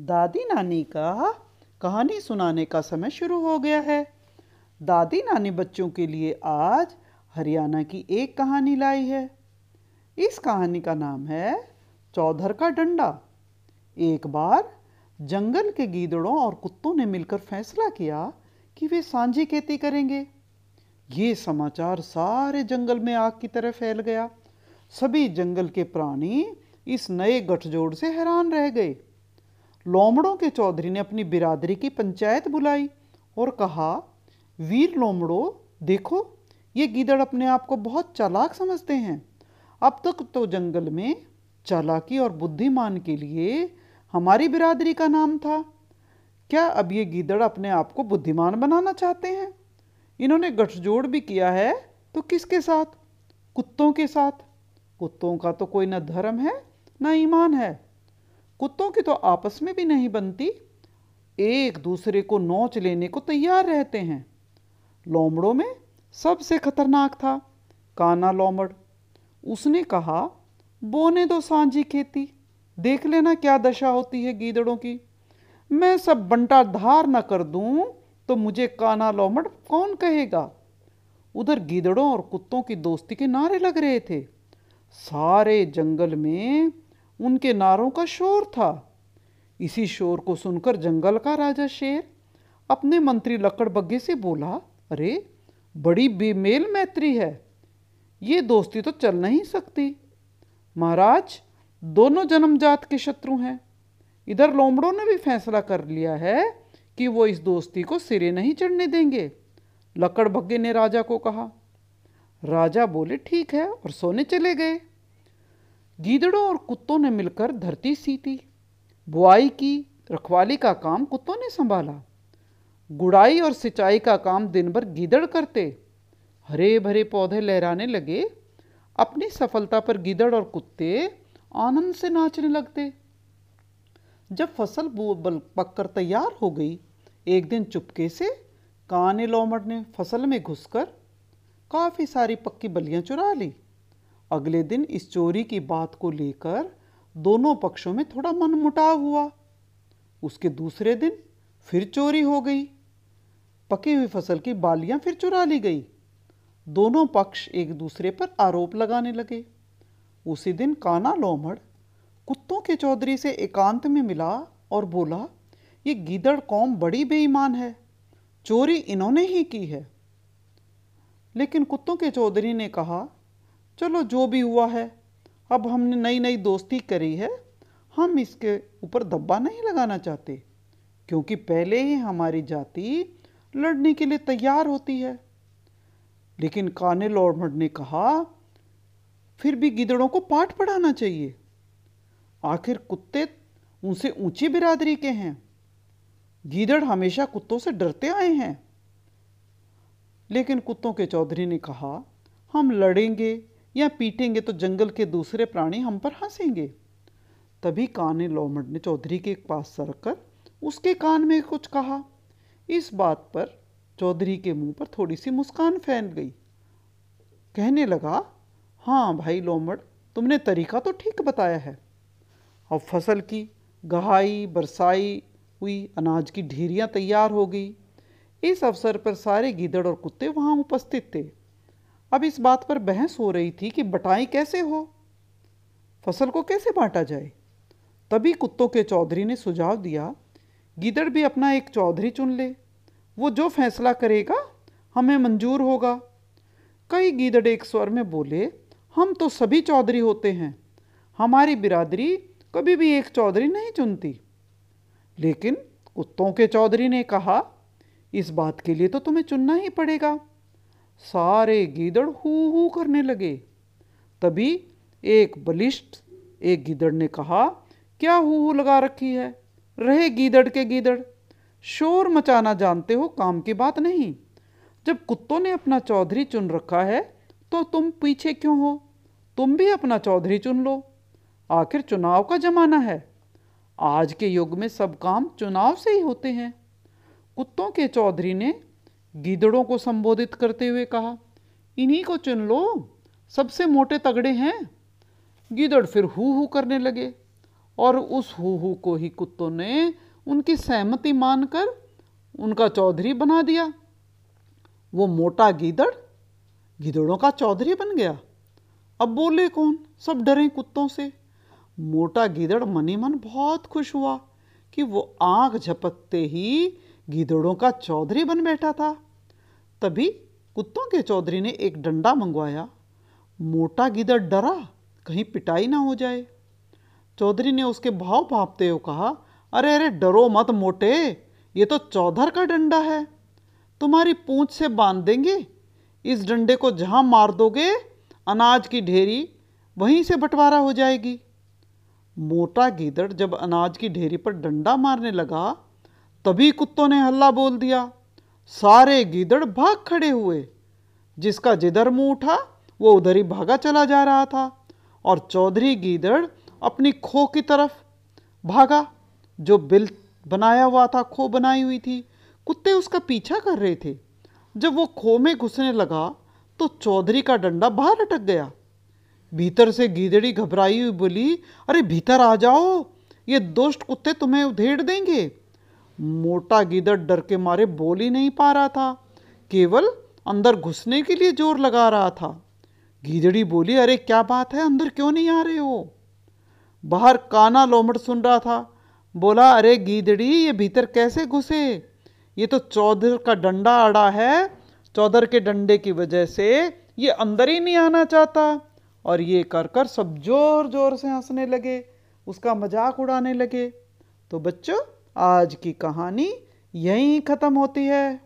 दादी नानी का कहानी सुनाने का समय शुरू हो गया है। दादी नानी बच्चों के लिए आज हरियाणा की एक कहानी लाई है। इस कहानी का नाम है चौधर का डंडा। एक बार जंगल के गीदड़ों और कुत्तों ने मिलकर फैसला किया कि वे सांझी खेती करेंगे। ये समाचार सारे जंगल में आग की तरह फैल गया। सभी जंगल के प्राणी इस नए गठजोड़ से हैरान रह गए। लोमड़ों के चौधरी ने अपनी बिरादरी की पंचायत बुलाई और कहा, वीर लोमड़ो, देखो, ये गीदड़ अपने आप को बहुत चालाक समझते हैं। अब तक तो जंगल में चालाकी और बुद्धिमान के लिए हमारी बिरादरी का नाम था। क्या अब ये गीदड़ अपने आप को बुद्धिमान बनाना चाहते हैं? इन्होंने गठजोड़ भी किया है तो किसके साथ? कुत्तों के साथ। कुत्तों का तो कोई न धर्म है, न ईमान है। कुत्तों की तो आपस में भी नहीं बनती। एक दूसरे को नोच लेने को तैयार रहते हैं। लोमड़ों में सबसे खतरनाक था काना लोमड़। उसने कहा, बोने दो सांझी खेती, देख लेना क्या दशा होती है गीदड़ों की। मैं सब बंटा धार न कर दूँ तो मुझे काना लोमड़ कौन कहेगा? उधर गीदड़ों और कुत्तों की दोस्ती के नारे लग रहे थे। सारे जंगल में उनके नारों का शोर था। इसी शोर को सुनकर जंगल का राजा शेर अपने मंत्री लकड़ बग्गे से बोला, अरे, बड़ी बेमेल मैत्री है। ये दोस्ती तो चल नहीं सकती। महाराज, दोनों जन्मजात के शत्रु हैं। इधर लोमड़ों ने भी फैसला कर लिया है कि वो इस दोस्ती को सिरे नहीं चढ़ने देंगे। लकड़ बग्गे ने राजा को कहा। राजा बोले, ठीक है, और सोने चले गए। गीदड़ों और कुत्तों ने मिलकर धरती सीती बुआई की, रखवाली का काम कुत्तों ने संभाला। गुड़ाई और सिंचाई का काम दिन भर गीदड़ करते। हरे भरे पौधे लहराने लगे। अपनी सफलता पर गीदड़ और कुत्ते आनंद से नाचने लगते। जब फ़सल पककर तैयार हो गई, एक दिन चुपके से काने लोमड़ ने फ़सल में घुसकर काफ़ी सारी पक्की बलियाँ चुरा ली। अगले दिन इस चोरी की बात को लेकर दोनों पक्षों में थोड़ा मन मुटाव हुआ। उसके दूसरे दिन फिर चोरी हो गई। पकी हुई फ़सल की बालियाँ फिर चुरा ली गई। दोनों पक्ष एक दूसरे पर आरोप लगाने लगे। उसी दिन काना लोमड़ कुत्तों के चौधरी से एकांत में मिला और बोला, ये गीदड़ कौम बड़ी बेईमान है। चोरी इन्होंने ही की है। लेकिन कुत्तों के चौधरी ने कहा चलो जो भी हुआ है, अब हमने नई नई दोस्ती करी है, हम इसके ऊपर दब्बा नहीं लगाना चाहते, क्योंकि पहले ही हमारी जाति लड़ने के लिए तैयार होती है। लेकिन काने लॉर्मड ने कहा, फिर भी गिदड़ों को पाठ पढ़ाना चाहिए। आखिर कुत्ते उनसे ऊँची बिरादरी के हैं। गीदड़ हमेशा कुत्तों से डरते आए हैं। लेकिन कुत्तों के चौधरी ने कहा, हम लड़ेंगे या पीटेंगे तो जंगल के दूसरे प्राणी हम पर हंसेंगे। तभी काने लोमड़ ने चौधरी के पास सरकर उसके कान में कुछ कहा। इस बात पर चौधरी के मुँह पर थोड़ी सी मुस्कान फैल गई। कहने लगा हाँ भाई लोमड़, तुमने तरीका तो ठीक बताया है। अब फ़सल की गहाई, बरसाई हुई अनाज की ढेरियाँ तैयार हो गई। इस अवसर पर सारे गीदड़ और कुत्ते वहाँ उपस्थित थे। अब इस बात पर बहस हो रही थी कि बटाई कैसे हो? फ़सल को कैसे बांटा जाए? तभी कुत्तों के चौधरी ने सुझाव दिया, गिदड़ भी अपना एक चौधरी चुन ले। वो जो फैसला करेगा, हमें मंजूर होगा। कई गीदड़ एक स्वर में बोले, हम तो सभी चौधरी होते हैं। हमारी बिरादरी कभी भी एक चौधरी नहीं चुनती। लेकिन कुत्तों के चौधरी ने कहा, इस बात के लिए तो तुम्हें चुनना ही पड़ेगा। सारे गीदड़ हू हू करने लगे। तभी एक बलिष्ठ, एक गीदड़ ने कहा, क्या हू लगा रखी है? रहे गीदड़ के गीदड़। शोर मचाना जानते हो काम की बात नहीं। जब कुत्तों ने अपना चौधरी चुन रखा है तो तुम पीछे क्यों हो? तुम भी अपना चौधरी चुन लो। आखिर चुनाव का जमाना है। आज के युग में सब काम चुनाव से ही होते हैं। कुत्तों के चौधरी ने गीदड़ों को संबोधित करते हुए कहा, इन्हीं को चुन लो, सबसे मोटे तगड़े हैं। गीदड़ फिर हु हु करने लगे, और उस हु हु को ही कुत्तों ने उनकी सहमति मानकर उनका चौधरी बना दिया। वो मोटा गीदड़, गिदड़ों का चौधरी बन गया। अब बोले कौन? सब डरे कुत्तों से। मोटा गिदड़ मनी मन बहुत खुश हुआ कि वो आँख झपकते ही गिदड़ों का चौधरी बन बैठा था। तभी कुत्तों के चौधरी ने एक डंडा मंगवाया। मोटा गिदड़ डरा, कहीं पिटाई ना हो जाए। चौधरी ने उसके भाव भापते हुए कहा, अरे अरे, डरो मत मोटे, ये तो चौधर का डंडा है। तुम्हारी पूंछ से बाँध देंगे, इस डंडे को जहाँ मार दोगे, अनाज की ढेरी वहीं से बंटवारा हो जाएगी। मोटा गीदड़ जब अनाज की ढेरी पर डंडा मारने लगा तभी कुत्तों ने हल्ला बोल दिया। सारे गीदड़ भाग खड़े हुए। जिसका जिधर मुँह उठा, वो उधर ही भागा चला जा रहा था और चौधरी गीदड़ अपनी खो की तरफ़ भागा। जो बिल बनाया हुआ था, खो बनाई हुई थी, कुत्ते उसका पीछा कर रहे थे। जब वो खो में घुसने लगा तो चौधरी का डंडा बाहर अटक गया। भीतर से गीदड़ी घबराई हुई बोली, अरे, भीतर आ जाओ। ये दुष्ट कुत्ते तुम्हें उधेड़ देंगे। मोटा गिदड़ डर के मारे बोल ही नहीं पा रहा था। केवल अंदर घुसने के लिए ज़ोर लगा रहा था। गीदड़ी बोली, अरे, क्या बात है? अंदर क्यों नहीं आ रहे हो? बाहर काना लोमड़ सुन रहा था। बोला, अरे, गीदड़ी, ये भीतर कैसे घुसे? ये तो चौधर का डंडा अड़ा है। चौधर के डंडे की वजह से ये अंदर ही नहीं आना चाहता। और ये कर कर सब ज़ोर ज़ोर से हंसने लगे। उसका मज़ाक उड़ाने लगे। तो बच्चों आज की कहानी यहीं ख़त्म होती है।